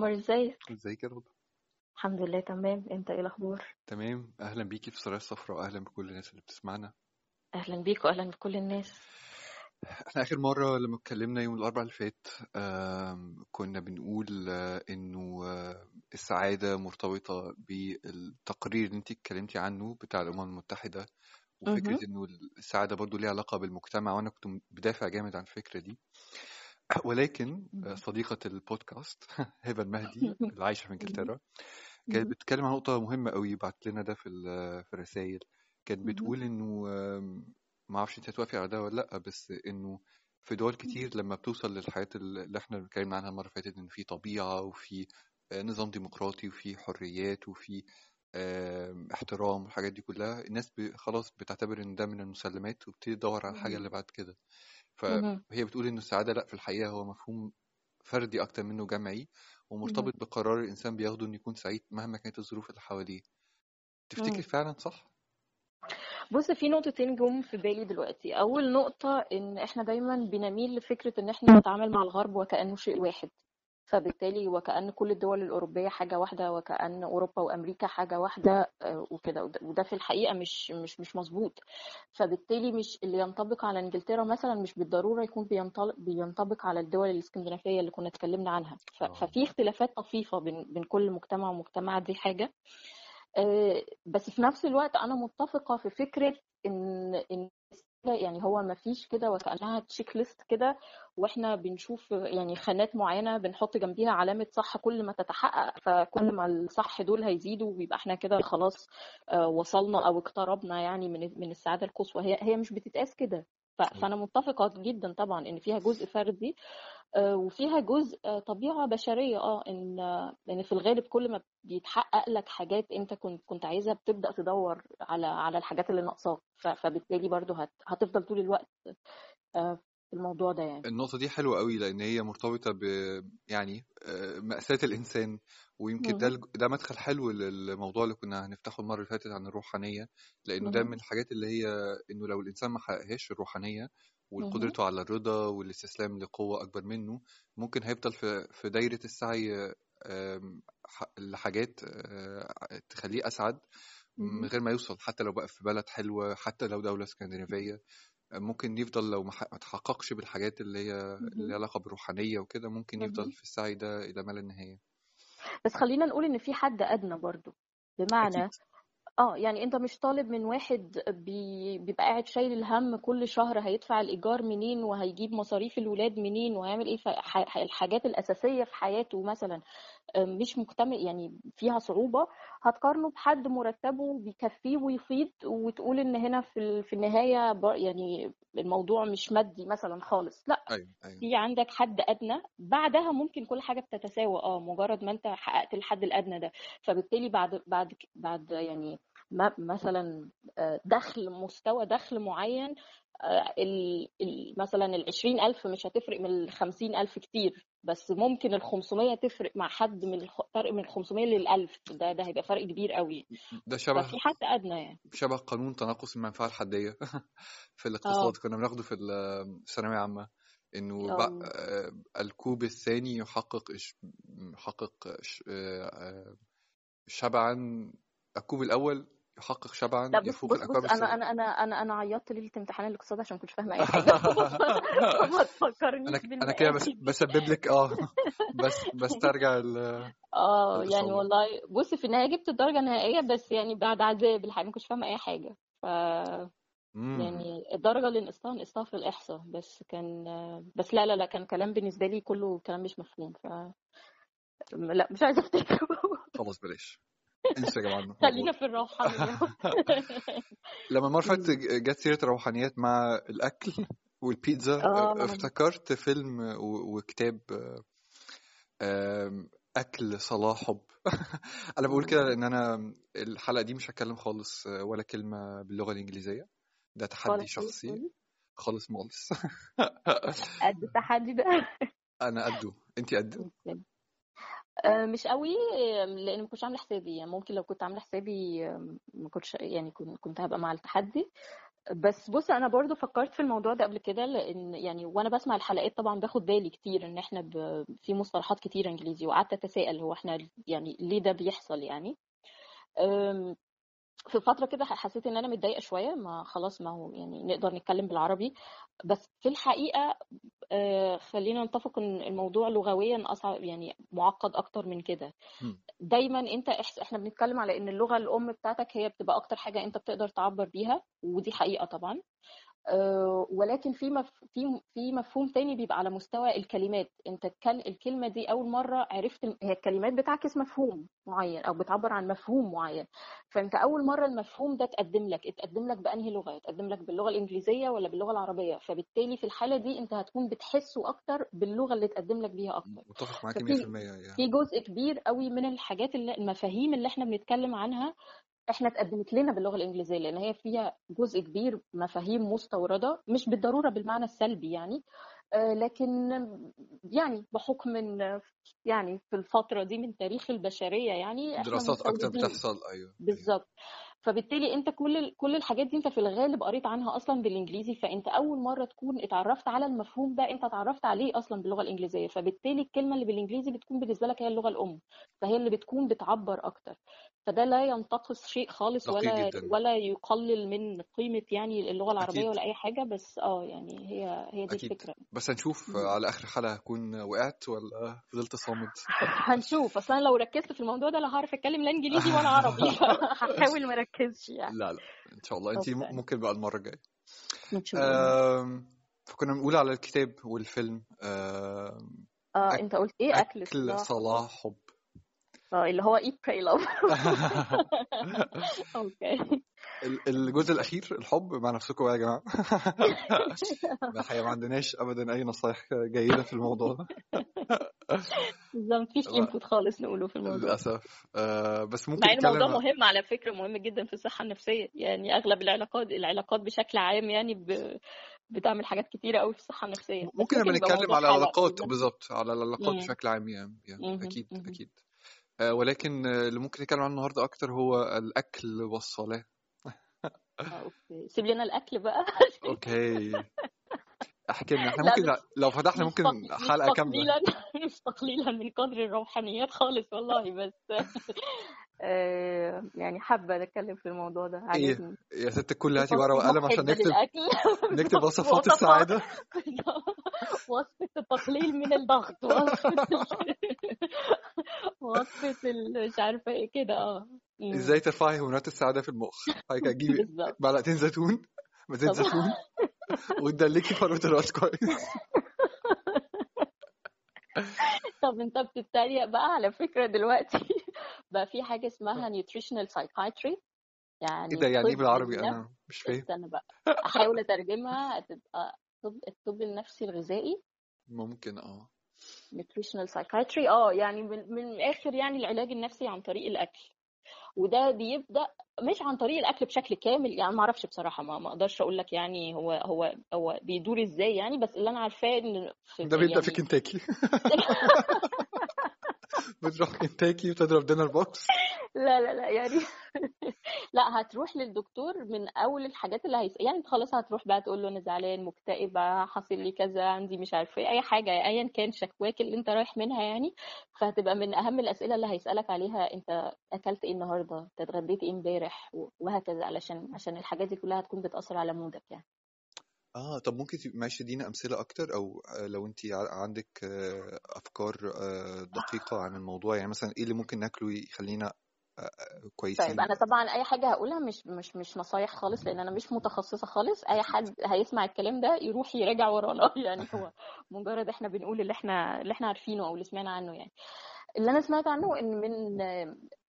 عمر ازيك؟ ازيك يا رضا الحمد لله تمام. انت إيه الأخبار؟ تمام. أهلا بيكي في سرايا الصفراء واهلا بكل الناس اللي بتسمعنا. أهلا بيك واهلا بكل الناس. إحنا آخر مرة لما اتكلمنا يوم الأربعاء اللي فات كنا بنقول آه، إنه آه، السعادة مرتبطة بالتقرير اللي انت اتكلمتي عنه بتاع الأمم المتحدة وفكرة. إنه السعادة برضو ليها علاقة بالمجتمع وأنا كنت بدافع جامد عن الفكرة دي. ولكن صديقة البودكاست هبة المهدي اللي عايشه في إنجلترا كانت. بتتكلم عن نقطة مهمة قوي بعت لنا ده في ال- في الرسائل كانت. بتقول آم، ما أعرفش أنت هتوافقي على ده ولا لأ بس إنه في دول كتير لما بتوصل للحياة اللي إحنا اتكلمنا عنها المرة اللي فاتت إن في طبيعة وفي آه، نظام ديمقراطي وفي حريات وفي احترام والحاجات دي كلها الناس خلاص بتعتبر إن ده من المسلمات وبتبتدي تدور على الحاجة اللي بعد كده. فهي بتقول إنه السعادة لأ في الحقيقة هو مفهوم فردي أكتر منه جمعي. ومرتبط بقرار الإنسان بياخده إنه يكون سعيد مهما كانت الظروف اللي حواليه تفتكر. فعلا صح؟ بص في نقطتين جم في بالي دلوقتي أول نقطة إن إحنا دايما بنميل لفكرة إن إحنا نتعامل مع الغرب وكأنه شيء واحد فبالتالي وكأن كل الدول الأوروبية حاجة واحدة وكأن أوروبا وأمريكا حاجة واحدة آه، وكده. وده في الحقيقة مش مش مش مظبوط. فبالتالي مش اللي ينطبق على إنجلترا مثلا مش بالضرورة يكون بينطبق على الدول الإسكندنافية اللي كنا اتكلمنا عنها. آه. ففي اختلافات طفيفة بين بين كل مجتمع ومجتمع دي حاجة. آه، بس في نفس الوقت أنا متفقة في فكرة إن إن يعني هو ما فيش كده وكانها تشيك ليست كده وإحنا بنشوف يعني خانات معينة بنحط جنبيها علامة صح كل ما تتحقق فكل ما الصح دول هيزيدوا ويبقى إحنا كده خلاص آه، وصلنا أو اقتربنا يعني من من السعادة القصوى. هي هي مش بتتقاس كده. فأنا متفقة جدا طبعا إن فيها جزء فردي وفيها جزء آه، طبيعة بشرية آه إن آه، إن في الغالب كل ما بيتحقق لك حاجات أنت كنت كنت عايزها بتبدأ تدور على على الحاجات اللي ناقصاك فبالتالي برضو هت هتفضل طول الوقت آه، الموضوع ده يعني النقطة دي حلوة قوي لأن هي مرتبطة ب يعني آه، مأساة الإنسان ويمكن ده ده مدخل حلو للموضوع اللي كنا هنفتحه المرة اللي فاتت عن الروحانية لأنه ده من. الحاجات اللي هي إنه لو الإنسان ما حققهاش الروحانية. وقدرته على الرضا والاستسلام لقوة أكبر منه ممكن هيفضل في في دايرة السعي لحاجات آه، تخليه أسعد من. غير ما يوصل حتى لو بقى في بلد حلوة حتى لو دولة اسكندنافية ممكن يفضل لو ما تحققش بالحاجات اللي هي اللي. علاقة بالروحانية وكده ممكن يفضل. في السعي ده إلى ما لا نهاية بس خلينا نقول إن في حد أدنى برضو أكيد بمعنى آه يعني أنت مش طالب من واحد بي... بيبقى قاعد شايل الهم كل شهر هيدفع الإيجار منين وهيجيب مصاريف الولاد منين وهيعمل إيه فح... الحاجات الأساسية في حياته مثلا مش مكتمل يعني فيها صعوبة هتقارنه بحد مرتبه بيكفيه ويفيض وتقول إن هنا في في النهاية ب- يعني الموضوع مش مادي مثلا خالص. لأ أيوه أيوه. في عندك حد أدنى بعدها ممكن كل حاجة بتتساوى آه مجرد ما أنت حققت الحد الأدنى ده. فبالتالي بعد بعد بعد يعني مثلا آه، دخل مستوى دخل معين آه، مثلا ال 20000 مش هتفرق من ال 50000 كتير. بس ممكن ال 500 تفرق مع حد من فرق من ال 500 لل 1000 ده ده هيبقى فرق كبير قوي. ده شبه ففي حد أدنى يعني. شبه قانون تناقص المنفعة الحدية في الاقتصاد. كنا بناخده في ال- الثانوية العامة إنه بق- آه آه، الكوب الثاني يحقق إش- يحقق آه، آه، شبعا الكوب الأول يحقق شبعا لا بص يفوق بص أنا أنا أنا أنا أنا عيطت ليلة امتحان الاقتصاد عشان ما كنتش فاهمة أي حاجة. فما أنا تفكرنيش أنا كده بس بالمقاسي دي بسبب لك آه بس بسترجع ال- آه يعني والله بص في النهاية جبت الدرجة النهائية بس يعني بعد عذاب الحقيقة ما كنتش فاهمة أي حاجة. ف امم يعني الدرجة اللي نقصتها نقصتها في الإحصاء بس كان بس لا لا لا كان كلام بالنسبة لي كله كلام مش مفهوم ف لا مش عايزة أفتكره. خلاص بلاش. انسى يا جماعة خلينا في الروحانيات لما اللي فاتت جت سيرة روحانيات مع الأكل والبيتزا آه افتكرت فيلم وكتاب آم، أكل صلاة حب. أنا بقول كده لأن أنا الحلقة دي مش هتكلم خالص ولا كلمة باللغة الإنجليزية. ده تحدي خالص شخصي. خالص مالص قد التحدي ده. أنا قده. أنتي قده. آه، مش قوي لأن ما كنتش عاملة حسابي. يعني ممكن لو كنت عاملة حسابي ما كنتش يعني كنت هبقى مع التحدي. بس بص أنا برضو فكرت في الموضوع ده قبل كده لأن يعني وأنا بسمع الحلقات طبعا باخد بالي كتير إن إحنا ب... في مصطلحات كتير إنجليزي وقعدت أتساءل هو إحنا يعني ليه ده بيحصل يعني؟ في فترة كده حسيت إن أنا متضايقة شوية ما خلاص ما هو يعني نقدر نتكلم بالعربي. بس في الحقيقة آه، خلينا نتفق إن الموضوع لغويا اصعب يعني معقد أكتر من كده. دايما أنت إحنا بنتكلم على إن اللغة الأم بتاعتك هي بتبقى أكتر حاجة أنت بتقدر تعبر بيها ودي حقيقة طبعا. ولكن في مف... في في مفهوم تاني بيبقى على مستوى الكلمات. انت الكل... الكلمة دي أول مرة عرفت هي الكلمات بتعكس مفهوم معين أو بتعبر عن مفهوم معين. فأنت أول مرة المفهوم ده اتقدم لك. اتقدم لك بأنهي لغة؟ اتقدم لك باللغة الإنجليزية ولا باللغة العربية؟ فبالتالي في الحالة دي أنت هتكون بتحسه أكتر باللغة اللي اتقدم لك بيها أكتر. متفق معاكي ففي 100% يعني. في جزء كبير قوي من الحاجات اللي المفاهيم اللي إحنا بنتكلم عنها إحنا اتقدمت لنا باللغة الإنجليزية لأن هي فيها جزء كبير مفاهيم مستوردة مش بالضرورة بالمعنى السلبي يعني. آه، لكن يعني بحكم إن يعني في الفترة دي من تاريخ البشرية يعني دراسات أكتر بتحصل أيوه أيوه. بالظبط. فبالتالي انت كل كل الحاجات دي انت في الغالب قريت عنها أصلا بالإنجليزي فأنت أول مرة تكون اتعرفت على المفهوم ده انت اتعرفت عليه أصلا باللغة الإنجليزية. فبالتالي الكلمة اللي بالإنجليزي بتكون بالنسبة لك هي اللغة الأم فهي اللي بتكون بتعبر أكتر. فده لا ينتقص شيء خالص ولا جدا. ولا يقلل من قيمة يعني اللغة العربية أكيد. ولا أي حاجة بس آه يعني هي هي دي أكيد. الفكرة. بس هنشوف. على آخر حلقة هكون وقعت ولا فضلت صامد هنشوف. أصل أنا لو ركزت في الموضوع ده لا هعرف أتكلم لا إنجليزي ولا عربي. فهحاول ما اركزش يعني. لا لا إن شاء الله. انت ممكن بقى المره الجايه الله فكنا بنقول على الكتاب والفيلم آه أك- أنت قلت إيه؟ أكل أكل صلاح حب. آه اللي هو eat pray love. أوكي. ال- الجزء الأخير الحب مع نفسكم بقى يا جماعة. الحقيقة ما عندناش ابدا أي نصايح جيدة في الموضوع ده. بالظبط مفيش انبوت خالص نقوله في الموضوع. للأسف. آه، بس ممكن مع الموضوع مهم على فكرة مهم جدا في الصحة النفسية. يعني أغلب العلاقات العلاقات بشكل عام يعني ب... بتعمل حاجات كتيرة قوي في الصحة النفسية. بس ممكن يبقى نتكلم على العلاقات بالظبط على العلاقات مم. بشكل عام يعني يعني. أكيد مهم. أكيد. آه، ولكن آه، اللي ممكن نتكلم عنه النهارده أكتر هو الأكل والصلاة. آه okay. سيب لنا الأكل بقى. okay. أحكي لنا. إحنا ممكن لو فتحنا ممكن حلقة كاملة. تقليلا مش تقليلا من قدر الروحانيات خالص والله بس آه، يعني حابة أتكلم في الموضوع ده. إيه عجبني. يا ست الكل هاتي ورقة وقلم عشان نكتب نكتب وصفات السعادة. وصفة التقليل من الضغط. ال... مش عارفة إيه كده آه. إزاي ترفعي هرمونات السعادة في المخ؟ حضرتك هتجيبي معلقتين زيتون. زيت طب زيتون وتدلكي فروه الراس كويس. طب أنت بتتريق بقى على فكرة دلوقتي. بقى في حاجة اسمها nutritional psychiatry. إيه يعني ده؟ يعني إيه بالعربي؟ أنا مش فاهم. استنى بقى. أحاول أترجمها. هتبقى طب الطب النفسي الغذائي. ممكن آه. nutritional psychiatry. آه يعني من, من الآخر يعني العلاج النفسي عن طريق الأكل. وده بيبدأ مش عن طريق الأكل بشكل كامل يعني ما أعرفش بصراحة ما أقدرش أقول لك يعني هو هو هو بيدور إزاي يعني بس اللي أنا عارفاه إن في ده بيبدأ في يعني كنتاكي بتروح كنتاكي وتضرب dinner box. لا لا لا يعني لا هتروح للدكتور من أول الحاجات اللي هيس يعني خلاص هتروح بقى تقول له أنا زعلان مكتئب حاصل لي كذا عندي مش عارفة إيه أي حاجة ايا كان شكواك اللي أنت رايح منها يعني فهتبقى من أهم الأسئلة اللي هيسألك عليها أنت أكلت إيه النهارده أنت اتغديت إيه امبارح وهكذا علشان عشان الحاجات دي كلها هتكون بتأثر على مودك يعني. آه طب ممكن معلش تدينا أمثلة أكتر أو لو أنت عندك آه، أفكار آه، دقيقة عن الموضوع يعني مثلا إيه اللي ممكن ناكله يخلينا آه، آه، طيب كويسين أنا طبعا أي حاجة هقولها مش مش مش نصايح خالص لأن أنا مش متخصصة خالص. أي حد هيسمع الكلام ده يروح يراجع ورانا. يعني هو مجرد إحنا بنقول اللي إحنا اللي إحنا عارفينه أو اللي سمعنا عنه يعني. اللي أنا سمعت عنه إن من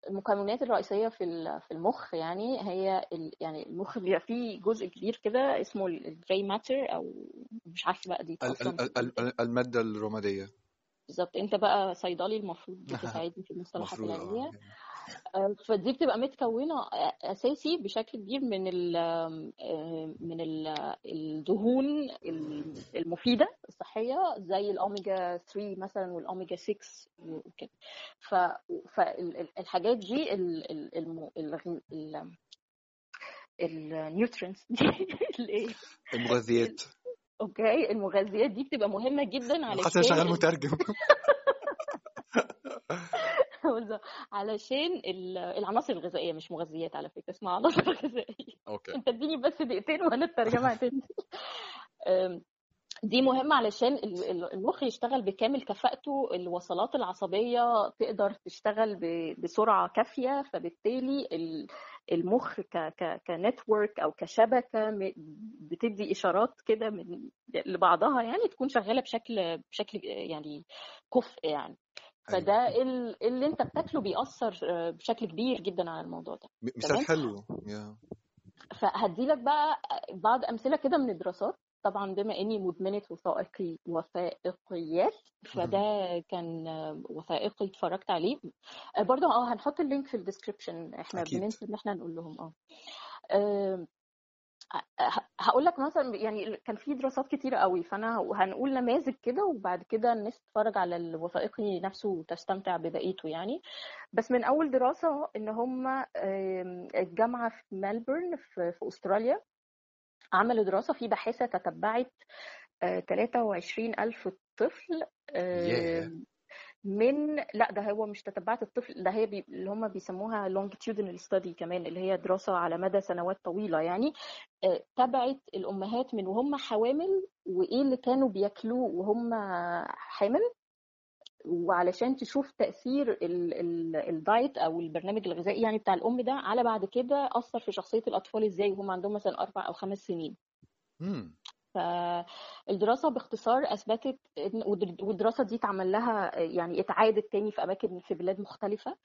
المكونات الرئيسية في في المخ يعني هي يعني المخ بيبقى فيه جزء كبير كده اسمه الجراي ماتر أو مش عارفة بقى دي المادة الرمادية. بالظبط. أنت بقى صيدلي المفروض بتساعدني في المصطلحات العلمية. يعني. فدي بتبقى متكونة أساسي بشكل كبير من ال من ال الدهون المفيدة الصحية زي الأوميجا 3 مثلا والأوميجا 6 وكده. فالحاجات دي ال- ال- الم- الغ- ال- ال nutrients دي الايه المغذيات. okay المغذيات دي بتبقى مهمة جدا حاسس علشان شغال ال- مترجم. علشان ال- العناصر الغذائية مش مغذيات على فكرة اسمها عناصر غذائية. okay. أنت اديني بس دقيقتين وأنا الترجمه هتنزل دي مهمة علشان ال- ال- المخ يشتغل بكامل كفاءته الوصلات العصبية تقدر تشتغل بسرعة كافية فبالتالي ال- المخ كنتورك أو كشبكة بتدي إشارات كده من لبعضها يعني تكون شغالة بشكل بشكل يعني كفء يعني. فده ال- اللي انت بتاكله بيأثر آه، بشكل كبير جدا على الموضوع ده. مثال حلو. فهديلك بقى بعض أمثلة كده من الدراسات. طبعا بما إني مدمنة وثائقي وثائقيات فده كان وثائقي اتفرجت عليه. برضه آه هنحط ال link في ال description. إحنا بننسى إن إحنا نقول لهم آه. آه، هقول لك مثلا يعني كان في دراسات كتيرة قوي فأنا هنقول نماذج كده وبعد كده الناس تتفرج على الوثائقي نفسه وتستمتع ببقيته يعني. بس من أول دراسة إن هم آم، الجامعة في ملبورن في في أستراليا عملوا دراسة في باحثة تتبعت آه، 23 ألف طفل آم، من لا ده هو مش تتبعت الطفل ده هي بي... اللي هم بيسموها longitudinal study كمان اللي هي دراسة على مدى سنوات طويلة يعني. آه، تبعت الأمهات من وهم حوامل وإيه اللي كانوا بياكلوه وهم حامل. وعلشان تشوف ال- ال diet أو البرنامج الغذائي يعني بتاع الأم ده على بعد كده أثر في شخصية الأطفال إزاي وهم عندهم مثلا أربع أو خمس سنين. فالدراسة باختصار أثبتت إن والد- والدراسة دي اتعمل لها يعني اتعادت تاني في أماكن في بلاد مختلفة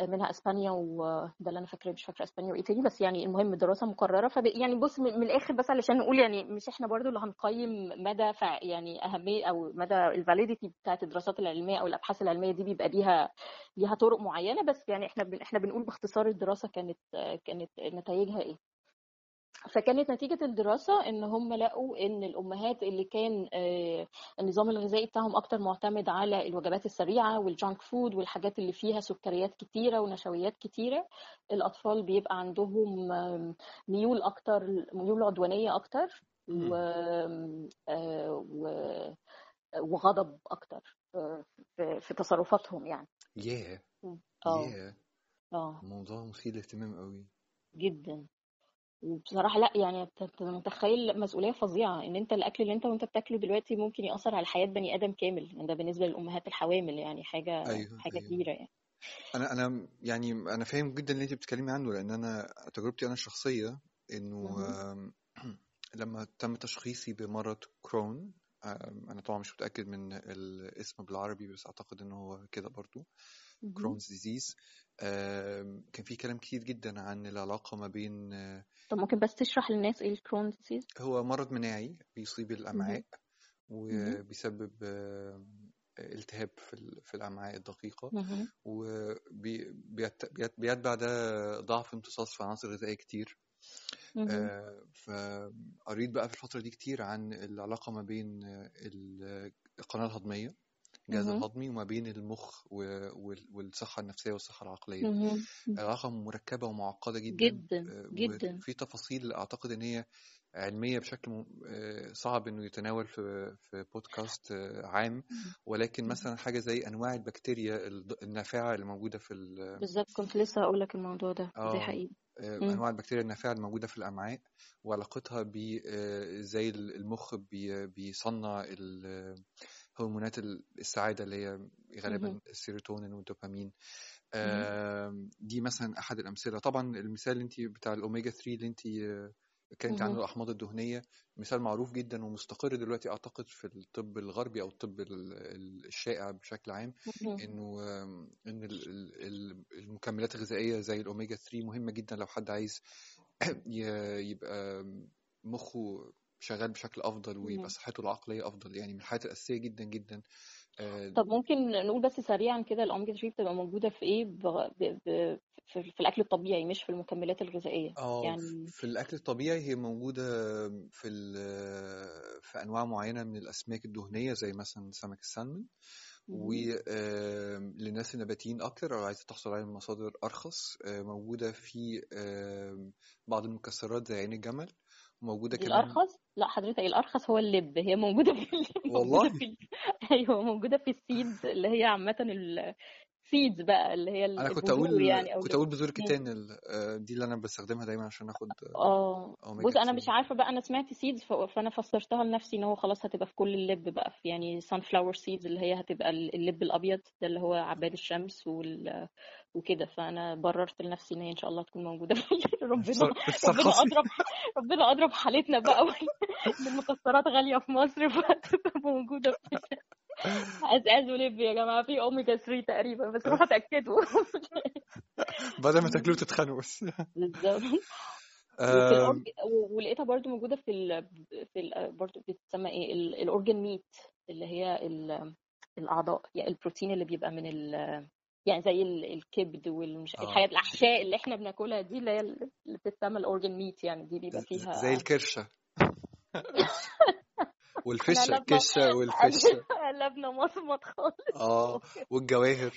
منها إسبانيا وده اللي أنا فاكراه مش فاكرة إسبانيا وإيه تاني بس يعني المهم دراسه مكررة فب يعني بص من, الآخر بس علشان نقول يعني مش إحنا برضو اللي هنقيم مدى فع يعني أهمية أو مدى ال validity بتاعت الدراسات العلمية أو الأبحاث العلمية دي بيبقى ليها ليها طرق معينة بس يعني إحنا إحنا بنقول باختصار الدراسة كانت كانت نتائجها إيه. فكانت نتيجة الدراسة إن هم لقوا إن الأمهات اللي كان آه، النظام الغذائي بتاعهم أكتر معتمد على الوجبات السريعة وال junk food والحاجات اللي فيها سكريات كتيرة ونشويات كتيرة الأطفال بيبقى عندهم ميول أكتر ميول عدوانية أكتر و... آه، و... وغضب أكتر آه، في تصرفاتهم يعني. ياه آه. ياه. آه. موضوع مثير للاهتمام قوي. جدا. وبصراحة لأ يعني أنت متخيل مسؤولية فظيعة إن أنت الأكل اللي أنت وأنت بتاكله دلوقتي ممكن يأثر على حياة بني آدم كامل. ده بالنسبة للأمهات الحوامل يعني حاجة أيوه حاجة أيوه. كبيرة يعني. أنا أنا يعني أنا فاهم جدا اللي أنت بتتكلمي عنه لأن أنا تجربتي أنا الشخصية إنه مهم. آم، لما تم تشخيصي بمرض كرون أنا طبعا مش متأكد من الاسم بالعربي بس أعتقد انه هو كده برضو. مهم. Crohn's disease كان في كلام كتير جدا عن العلاقة ما بين آه، طب ممكن بس تشرح للناس إيه ال Crohn disease هو مرض مناعي بيصيب مهم. وبيسبب التهاب في ال- في الأمعاء الدقيقة مهم. وبيتبع ده ضعف امتصاص في عناصر غذائية كتير. آه، فقريت بقى في الفترة دي كتير عن العلاقة ما بين آه، ال- القناة الهضمية الجهاز. الهضمي وما بين المخ و- وال- والصحة النفسية والصحة العقلية مهم. علاقة مركبة ومعقدة جدا جدا آه، جدا وفي تفاصيل أعتقد إن هي علمية بشكل آه، صعب إنه يتناول في في بودكاست آه، عام ولكن. مثلا حاجة زي أنواع البكتيريا النافعة اللي موجودة في ال- بالظبط كنت لسه هقول لك الموضوع ده دي آه، مم. أنواع البكتيريا النافعة الموجوده في الأمعاء وعلاقتها ب المخ بي- بيصنع هرمونات ال- السعادة اللي هي غالبا. السيروتونين والدوبامين دي مثلا أحد الأمثلة طبعا المثال اللي انت بتاع الأوميجا 3 اللي انت آه، عنه مهم. الأحماض الدهنية مثال معروف جدا ومستقر دلوقتي أعتقد في الطب الغربي أو الطب ال- ال- الشائع بشكل عام. إنه إن ال- ال- ال- المكملات الغذائية زي الأوميجا 3 مهمة جدا لو حد عايز يبقى مخه شغال بشكل أفضل ويبقى. صحته العقلية أفضل يعني من الحاجات الأساسية جدا جدا آه، طب ممكن نقول بس سريعا كده الاوميجا 3 بتبقى موجودة في إيه بغ... ب... ب... في... في الأكل الطبيعي مش في المكملات الغذائية آه يعني في الأكل الطبيعي هي موجودة في ال- في أنواع معينة من الأسماك الدهنية زي مثلا سمك السلمون. وللناس النباتيين أكتر أو عايزة تحصل على مصادر أرخص آه، موجودة في بعض المكسرات زي عين الجمل وموجودة دي كمان. الأرخص؟ لا حضرتك الأرخص هو اللب. هي موجودة في موجودة والله؟ في ال- أيوه موجودة في ال seeds اللي هي عامة ال seeds بقى اللي هي أنا كنت أقول يعني أو كنت أقول بذور ال- آه، دي اللي أنا بستخدمها دايما عشان آخد آه أوميجا بص أنا مش 3 عارفة بقى أنا سمعت seeds فأنا فسرتها لنفسي إن هو خلاص هتبقى في كل اللب بقى في يعني sunflower seeds اللي هي هتبقى ال- اللب الأبيض ده اللي هو عباد الشمس وال... وكده. فأنا بررت لنفسي إن هي إن شاء الله تكون موجودة في ربنا ربنا أدرى ربنا أدرى بحالتنا بقى المكسرات غالية في مصر فتبقى موجودة في عايز ولب يا جماعة في اوميجا 3 تقريبا بس روحوا اتاكدوا بدل ما تاكلوا تتخانقوا بس. بالظبط. ولقيتها برضو موجودة في ال... في ال... برضو بتسمى إيه ال... ال organ meat اللي هي ال... الأعضاء يعني البروتين اللي بيبقى من ال... يعني زي ال... الكبد والمش آه. الحاجات الأحشاء اللي إحنا بناكلها دي اللي هي ال- اللي بتسمى الأورجن ميت يعني دي بيبقى فيها زي الكرشة. قلبنا الكشة والفشة. قلبنا مصمت خالص آه والجواهر.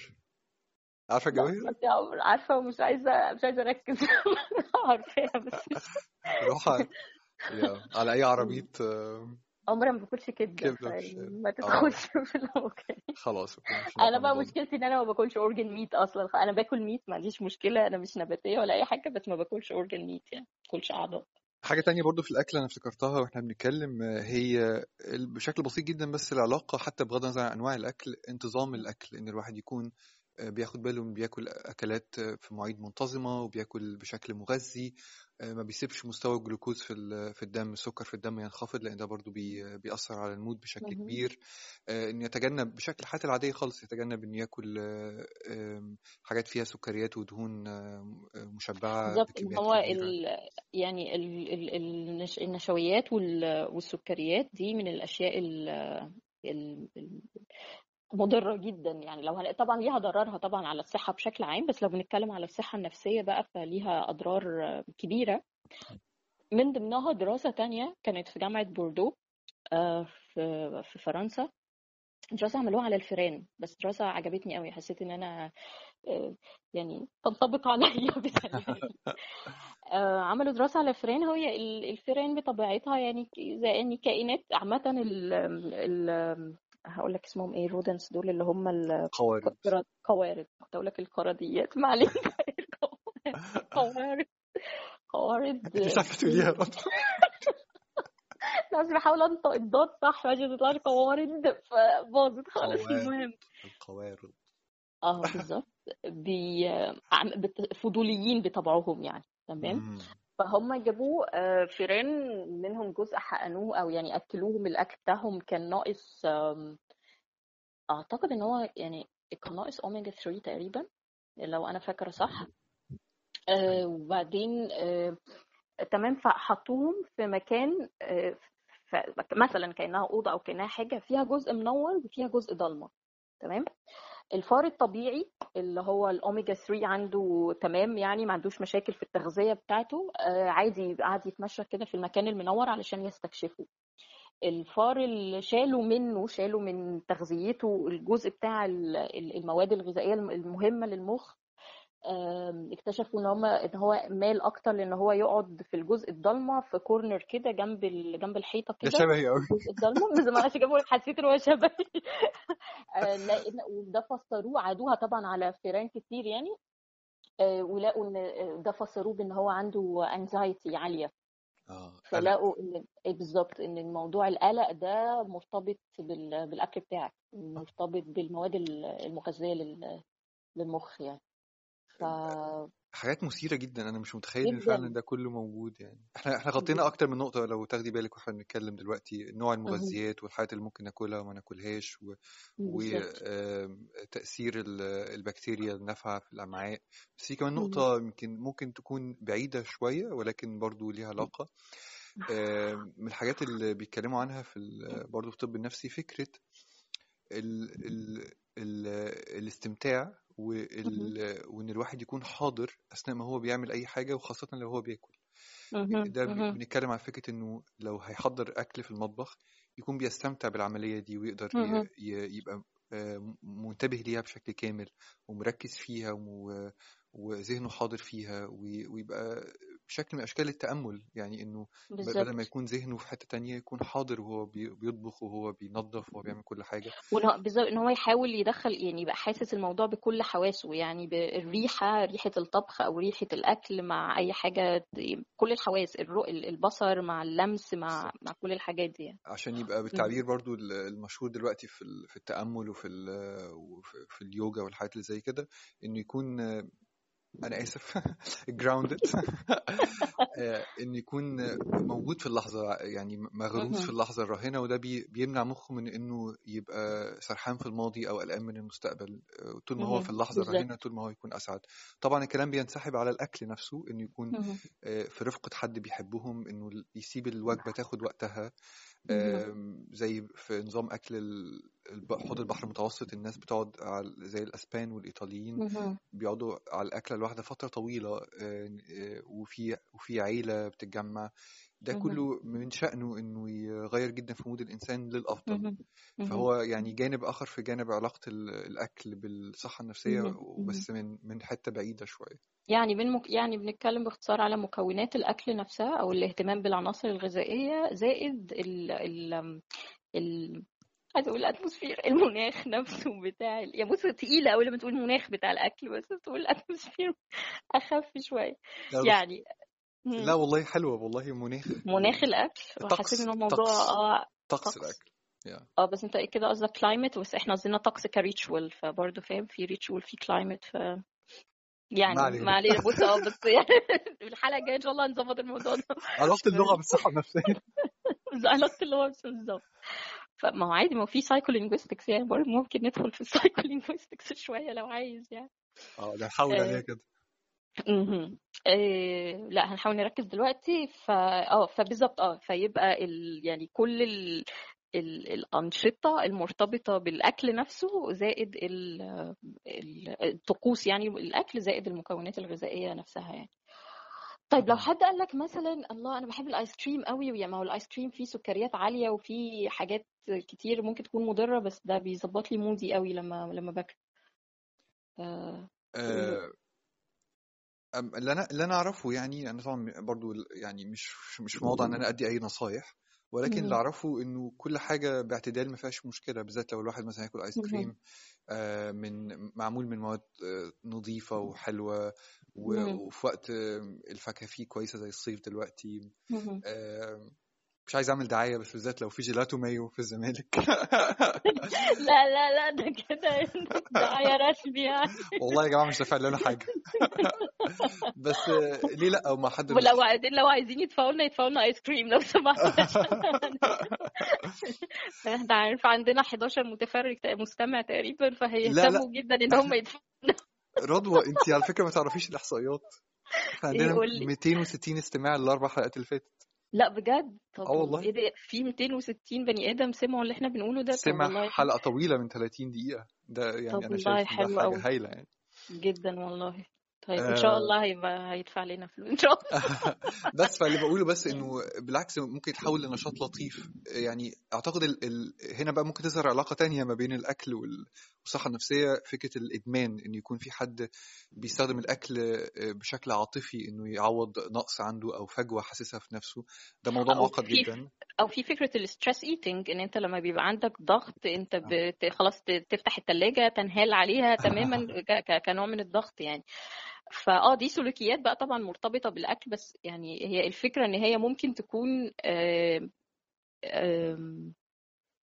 عارفة لا الجواهر؟ عارفة ومش عايزة مش عايزة أركز. عارفاها بس روح على أي عربية آم، عمري ما باكلش الشارع فما آه. تدخلش في ال okay. خلاص أنا بقى مشكلتي إن أنا ما باكلش organ meat أصلا. أنا باكل meat ما عنديش مشكلة. أنا مش نباتية ولا أي حاجة بس ما باكلش organ meat يعني. ما باكلش اعضاء حاجة تانية برضو في الأكل أنا افتكرتها وإحنا بنتكلم هي بشكل بسيط جدا بس العلاقة حتى بغض النظر عن أنواع الأكل انتظام الأكل إن الواحد يكون آه، بياخد باله بياكل أكلات آه، في مواعيد منتظمة وبياكل بشكل مغذي ما بيسيبش مستوى الجلوكوز في في الدم السكر في الدم ينخفض لأن ده برضو بي- بيأثر على ال mood بشكل مهم. كبير آه، إن يتجنب بشكل الحياة العادية خالص يتجنب إنه ياكل آه، حاجات فيها سكريات ودهون آه، مشبعة بالظبط إن هو ال يعني ال ال النش- النشويات وال- والسكريات دي من الأشياء ال ال- ال- مضرة جدا يعني لو. طبعا ليها ضررها طبعا على الصحة بشكل عام بس لو بنتكلم على الصحة النفسية بقى فليها أضرار كبيرة. من ضمنها دراسة تانية كانت في جامعة بوردو آه، في فرنسا. دراسة عملوها على الفئران بس دراسة عجبتني قوي حسيت إن أنا آه، يعني تنطبق عليا آه، عملوا دراسة على الفئران هي ال- الفئران بطبيعتها يعني زي كائنات ال هقول لك اسمهم إيه ال rodents دول اللي هم قوارض القوارض كنت أقول لك القراديات ما علينا. قوارض قوارض مش عارفة تقوليها برضه بس بحاول انطق الضاد صح عشان تطلع لي قوارض فباظت خالص قوارض المهم. القوارض آه بالظبط. بي... فضوليين بطبعهم يعني. تمام. فهم جابوه آه، فيران منهم جزء حقنوه أو يعني اكلوهم الأكل بتاعهم كان ناقص أعتقد إن هو يعني كان ناقص اوميجا 3 تقريبا لو أنا فاكرة صح. آه، وبعدين آه، تمام فحطوهم في مكان آه، مثلا كأنها أوضة أو كأنها حاجة فيها جزء منور وفيها جزء ضلمة تمام؟ الفار الطبيعي اللي هو الأوميجا 3 عنده تمام يعني ما عندوش مشاكل في التغذية بتاعته آه، عادي قاعد يتمشى كده في المكان المنور علشان يستكشفه. الفار اللي شالوا منه شالوا من تغذيته الجزء بتاع ال- ال- المواد الغذائية الم- المهمة للمخ اكتشفوا إن هم إن هو مال أكتر لأن هو يقعد في الجزء الضلمة في كورنر كده جنب ال... جنب الحيطة ده كده. شبهي قوي الجزء الضلمة؟ بس ما كده حسيت إن هو شبهي. آه، وده فسروه عادوها طبعا على فئران كتير يعني. آه، ولقوا إن آه، ده فسروه بإن هو عنده انزايتي عالية. آه فلقوا إن إيه بالظبط إن الموضوع القلق ده مرتبط بال... بالأكل بتاعك مرتبط بالمواد ال- المغذية لل... للمخ يعني. ف حاجات مثيرة جدا أنا مش متخيل إن فعلا ده كله موجود يعني. إحنا إحنا غطينا أكتر من نقطة لو تاخدي بالك وإحنا بنتكلم دلوقتي نوع. المغذيات والحاجات اللي ممكن ناكلها وما ناكلهاش وتأثير البكتيريا النافعة في الأمعاء. بس في كمان. نقطة يمكن ممكن تكون بعيدة شوية ولكن برضو ليها علاقة. آه، من الحاجات اللي بيتكلموا عنها في برضو في الطب النفسي فكرة ال ال ال الاستمتاع. وال وإن الواحد يكون حاضر أثناء ما هو بيعمل أي حاجة وخاصة لو هو بياكل مهم. ده. بنتكلم عن فكرة إنه لو هيحضر أكل في المطبخ يكون بيستمتع بالعملية دي ويقدر ي- يبقى آه، منتبه ليها بشكل كامل ومركز فيها وم- وذهنه حاضر فيها وي- ويبقى بشكل من أشكال التأمل يعني إنه بدل ما يكون ذهنه في حتة تانية يكون حاضر وهو بي- بيطبخ وهو بينظف وهو بيعمل كل حاجة. بالظبط إن هو يحاول يدخل يعني يبقى حاسس الموضوع بكل حواسه يعني بالريحه ريحة الطبخ أو ريحة الأكل مع أي حاجة كل الحواس البصر مع اللمس مع مع كل الحاجات دي يعني. عشان يبقى. بالتعبير برضو ال- المشهور دلوقتي في في التأمل وفي في اليوجا والحاجات اللي زي كده إنه يكون أنا آسف grounded آه، انه يكون موجود في اللحظة يعني مغروس في. اللحظة الراهنه وده بي بيمنع مخه من إنه يبقى سرحان في الماضي أو قلقان من المستقبل آه، طول ما هو في. اللحظة الراهنه طول ما هو يكون أسعد طبعا الكلام بينسحب على الأكل نفسه انه يكون. آه، في رفقة حد بيحبهم إنه يسيب الوجبة تاخد وقتها زي في نظام أكل حوض البحر المتوسط الناس بتقعد على زي الأسبان والإيطاليين. بيقعدوا على الأكلة الواحده فترة طويلة آه، آه، وفي وفي عيلة بتتجمع ده. كله من شأنه إنه يغير جدا في مود الإنسان للأفضل. فهو يعني جانب آخر في جانب علاقة ال- الأكل بالصحة النفسية. وبس من من حتة بعيدة شوية يعني من مك... يعني بنتكلم باختصار على مكونات الأكل نفسها أو الاهتمام بالعناصر الغذائية زائد ال ال ال عايزة أقول ال atmosphere المناخ نفسه بتاع. يا بص تقيلة أوي لما تقول مناخ بتاع الأكل بس تقول شوية. لا بس يعني لا. والله حلوة والله مناخ. مناخ الأكل وحسيت طقس إن هو موضوع طقس آه طقس الأكل. Yeah. آه بس أنت كده قصدك climate بس إحنا قصدنا طقس ك ritual فبرضه فاهم في ritual في climate ف يعني ما علينا. بص آه بس يعني الحلقة الجاية إن شاء الله نظبط الموضوع ده. علاقة اللغة بالصحة النفسية. علاقة اللي هو بالظبط. فما هو عادي ما هو في psycholinguistics يعني برضه ممكن ندخل في ال psycholinguistics شوية لو عايز يعني. آه ده نحاول عليها آه، كده. مهم. آه، لا هنحاول نركز دلوقتي. ف آه فبالظبط آه فيبقى ال... يعني كل ال... ال... الأنشطة المرتبطة بالأكل نفسه زائد ال... ال- الطقوس يعني الأكل زائد المكونات الغذائية نفسها يعني. طيب لو. حد قال لك مثلا الله أنا بحب الآيس كريم قوي ويا ما هو الآيس كريم فيه سكريات عالية وفيه حاجات كتير ممكن تكون مضرة بس ده بيظبط لي mood ي قوي لما لما باكله آه، آه، اللي أنا اللي أنا أعرفه يعني أنا طبعا برضو يعني مش مش في موضع إن أنا أدي أي نصايح ولكن اللي. أعرفه إنه كل حاجة باعتدال ما فيهاش مشكلة بالذات لو الواحد مثلا ياكل ايس. كريم آه، من معمول من مواد آه، نظيفة وحلوة. وفي وقت آه، الفاكهة فيه كويسة زي الصيف دلوقتي. آه، مش عايز أعمل دعاية بس بالذات لو في جيلاتو مايو في الزمالك. لا لا لا ده كده دعاية رسمي يعني والله يا جماعة مش دافع لنا حاجة. بس ليه لأ؟ أو مع حد ولو عايزين لو عايزين يدفعوا لنا يدفعوا لنا ايس كريم لو سمحتوا إحنا عارف عندنا 11 متفرج مستمع تقريبا فهيهتموا جدا إن هم يدفعوا رضوى انت على فكرة ما تعرفيش الإحصائيات. إحنا عندنا قول لي 260 استماع للأربع حلقات اللي فاتت. لا بجد؟ آه طب والله. إيه ده؟ في 260 بني آدم سمعوا اللي إحنا بنقوله ده؟ سمع حلقة طويلة من 30 دقيقة. ده يعني طب أنا شايف حلو حاجة هايلة يعني. جدا والله. طيب إن شاء آه. الله هيبقى هيدفع لنا فلوس إن شاء الله. بس فاللي بقوله بس إنه بالعكس ممكن يتحول لنشاط لطيف. يعني أعتقد ال... ال... هنا بقى ممكن تظهر علاقة تانية ما بين الأكل وال... والصحه النفسيه فكرة الإدمان إن يكون في حد بيستخدم الأكل بشكل عاطفي إنه يعوض نقص عنده أو فجوة حاسسها في نفسه. ده موضوع معقد جدا. أو في فكرة ال stress eating إن أنت لما بيبقى عندك ضغط أنت بت... خلاص تفتح التلاجة تنهال عليها تماما. ك... كنوع من الضغط يعني. فآه دي سلوكيات بقى طبعا مرتبطة بالأكل بس يعني هي الفكرة إن هي ممكن تكون آم، آم،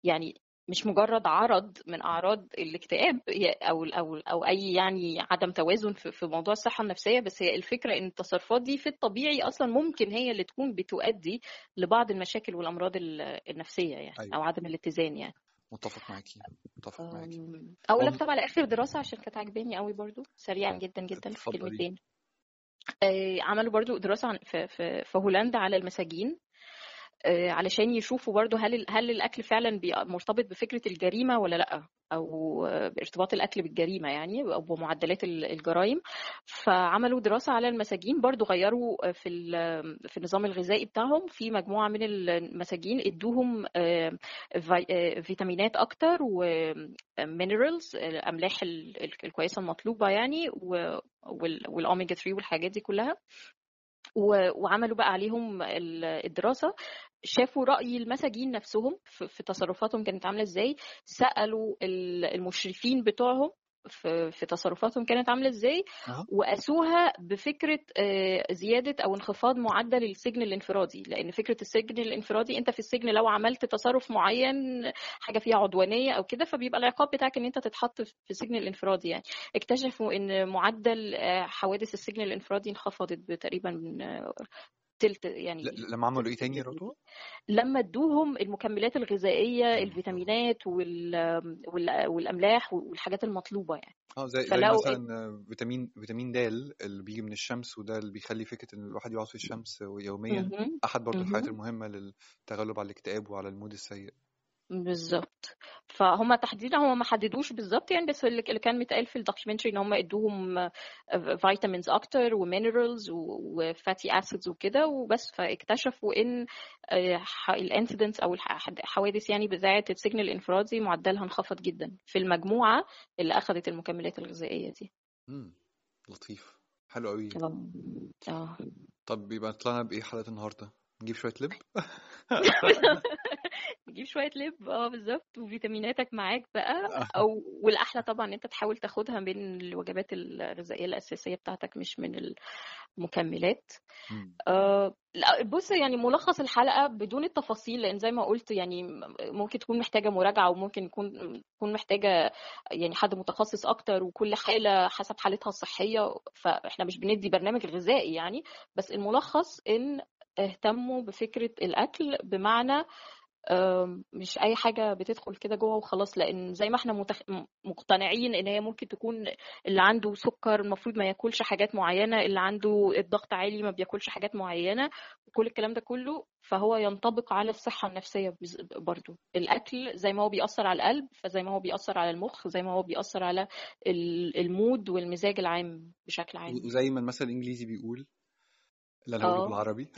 يعني مش مجرد عرض من أعراض الاكتئاب أو أو أو أي يعني عدم توازن في موضوع الصحة النفسية بس هي الفكرة إن التصرفات دي في الطبيعي أصلا ممكن هي اللي تكون بتؤدي لبعض المشاكل والأمراض ال- النفسية يعني أو أيوه عدم الاتزان يعني. متفق معاكي متفق معاكي. أقول لك طبعا على آخر دراسة عشان كانت عاجباني قوي برضو سريعا آه جدا جدا في كلمتين. آه، عملوا برضو دراسة عن في في في هولندا على المساجين. آه، علشان يشوفوا برضو هل هل الأكل فعلا مرتبط بفكرة الجريمة ولا لأ أو آه، بارتباط الأكل بالجريمة يعني أو بمعدلات ال- الجرائم. فعملوا دراسة على المساجين برضو غيروا آه، في في النظام الغذائي بتاعهم. في مجموعة من المساجين ادوهم آه، آه، فيتامينات أكتر ومينرالز الأملاح ال- ال- الكويسة المطلوبة يعني والأوميجا 3 والحاجات دي كلها. وعملوا بقى عليهم ال- الدراسة شافوا رأي المساجين نفسهم في تصرفاتهم كانت عاملة إزاي سألوا ال- المشرفين بتوعهم في في تصرفاتهم كانت عاملة إزاي. وقاسوها بفكرة آه، زيادة أو انخفاض معدل السجن الانفرادي لأن فكرة السجن الانفرادي أنت في السجن لو عملت تصرف معين حاجة فيها عدوانية أو كده فبيبقى العقاب بتاعك إن أنت تتحط في السجن الانفرادي يعني اكتشفوا إن معدل آه، حوادث السجن الانفرادي انخفضت بتقريبا آه، تلت يعني لما عملوا إيه تاني يا؟ لما ادوهم المكملات الغذائية الفيتامينات وال... وال... والأملاح والحاجات المطلوبة يعني آه زي زي مثلا فيتامين فيتامين د اللي بيجي من الشمس وده اللي بيخلي فكرة إن الواحد يقعد في الشمس يوميا. أحد برضو الحاجات مهم. المهمة للتغلب على الاكتئاب وعلى ال mood السيء بالظبط. فهم تحديدا هم ما حددوش بالظبط يعني بس اللي اللي كان متقال في ال documentary إن هم إدوهم vitamins أكتر و minerals و fatty acids وكده وبس. فاكتشفوا إن ال incidents أو الح- الحوادث يعني بتاعة السجن الانفرادي معدلها انخفض جدا في المجموعة اللي أخذت المكملات الغذائية دي. امم لطيف. حلو قوي آه. طب يبقى طلعنا بإيه حلقة النهارده؟ نجيب شوية لب؟ تجيب شوية لب آه بالظبط وفيتاميناتك معاك بقى. أو والأحلى طبعا إن أنت تحاول تاخدها من الوجبات الغذائية الأساسية بتاعتك مش من المكملات. آه، لا، بص يعني ملخص الحلقة بدون التفاصيل لأن زي ما قلت يعني ممكن تكون محتاجة مراجعة وممكن يكون تكون محتاجة يعني حد متخصص أكتر وكل حالة حسب حالتها الصحية. فإحنا مش بندي برنامج غذائي يعني بس الملخص إن اهتموا بفكرة الأكل بمعنى مش أي حاجة بتدخل كده جوه وخلاص لأن زي ما إحنا متخ... مقتنعين إن هي ممكن تكون اللي عنده سكر المفروض ما ياكلش حاجات معينة اللي عنده الضغط عالي ما بياكلش حاجات معينة وكل الكلام ده كله فهو ينطبق على الصحة النفسية برضو. الأكل زي ما هو بيأثر على القلب فزي ما هو بيأثر على المخ زي ما هو بيأثر على ال- المود والمزاج العام بشكل عام. وزي ما المثل الإنجليزي بيقول لا الهول آه. بالعربي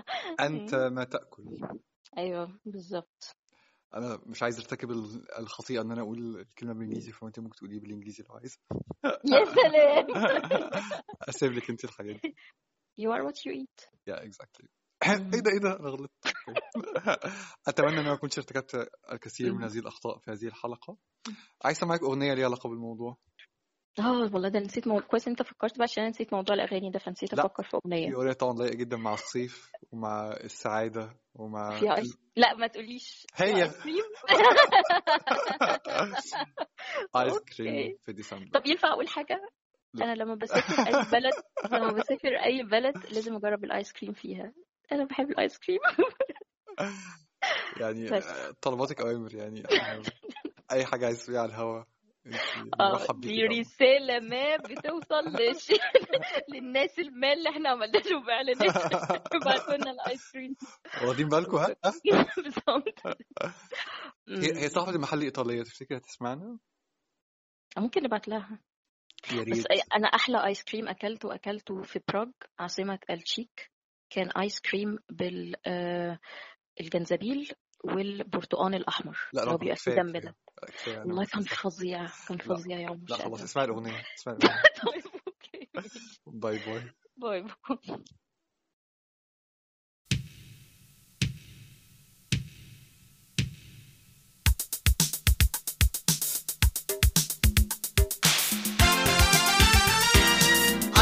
أنت ما تأكل. أيوه بالظبط أنا مش عايز أرتكب ال- الخطيئة إن أنا أقول الكلمة بالإنجليزي فانت ممكن تقوليه بالإنجليزي لو عايز. يا سلام! أسيب لك أنت الحاجات دي. You are what you eat. يا exactly إيه ده إيه ده؟ أنا غلطت. okay. أتمنى إن أنا ما كنتش ارتكبت الكثير من هذه الأخطاء في هذه الحلقة. عايز أسمعك أغنية ليها علاقة بالموضوع. آه والله ده نسيت مو... كويس أنت فكرت بقى عشان أنا نسيت موضوع الأغاني ده فنسيت لا أفكر في في أغنية اغنيه طبعا لايقه جدا مع الصيف ومع السعادة ومع ايس لا ما تقوليش. هي. آيس كريم؟ آيس كريم في ديسمبر. طب ينفع أقول حاجة؟ لا. أنا لما بسافر أي بلد لما بسافر أي بلد لازم أجرب الآيس كريم فيها. أنا بحب الآيس كريم. يعني بس. طلباتك أوامر يعني. أي حاجة عايز تقوليها على الهوا. دي بيكي طبعا رسالة ما بتوصل. للناس المال اللي إحنا عملنا له باعلانات يبعتوا لنا الآيس كريم. واخدين بالكم ها؟ بالظبط. هي. صاحبة المحل ايطاليه تفتكر هتسمعنا؟ ممكن نبعت لها. يا بس ريت. أنا أحلى آيس كريم أكلته أكلته في براغ عاصمة التشيك كان آيس كريم بال آه، الجنزبيل والبرتقال الأحمر لا اللي هو لا بيبقى فيه دم ده والله كان فظيع كان فظيع يا عمر لا خلاص اسمعي الأغنية اسمعي الأغنية. طيب أوكي. باي باي. باي باي.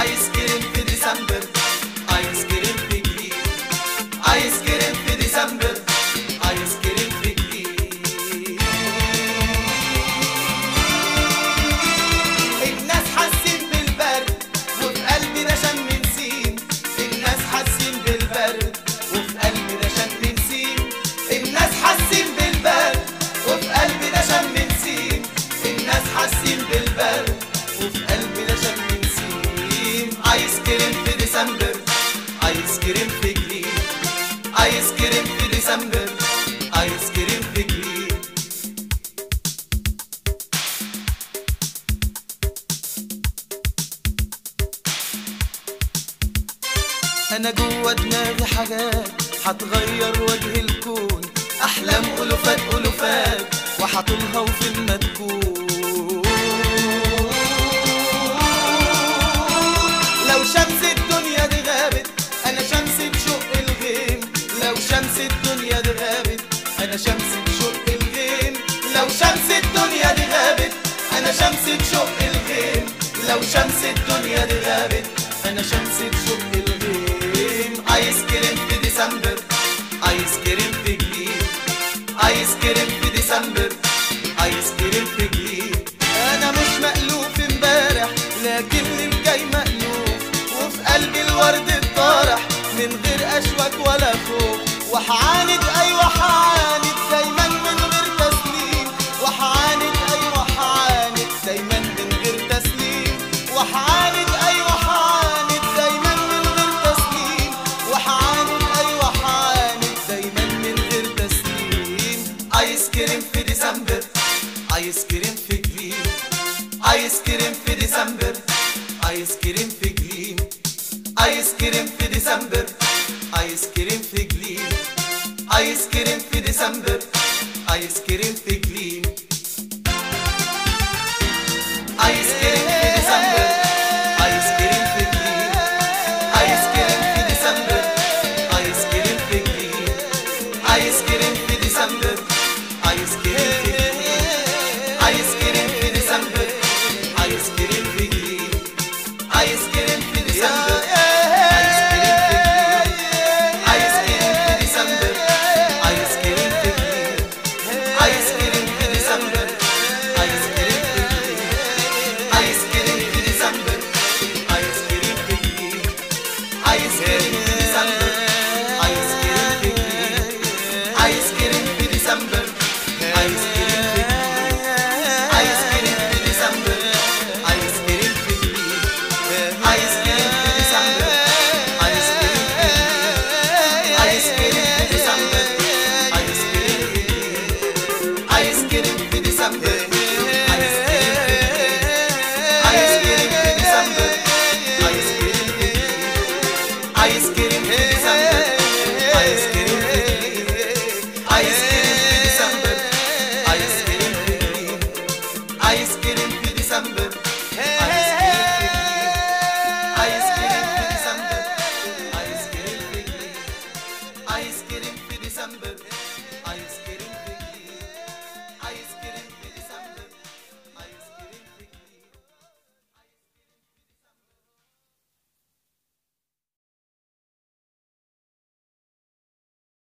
ايس كريم في ديسمبر أنا جوه دماغي حاجات هتغير وجه الكون. أحلام ألوفات ألوفات وحطولها وفين ما تكون لو شمس الدنيا دي غابت أنا شمس بشق الغيم. لو شمس الدنيا دي غابت أنا شمس بشق الغيم. لو شمس الدنيا دي غابت أنا شمس بشق الغيم. لو شمس الدنيا دي غابت أنا شمس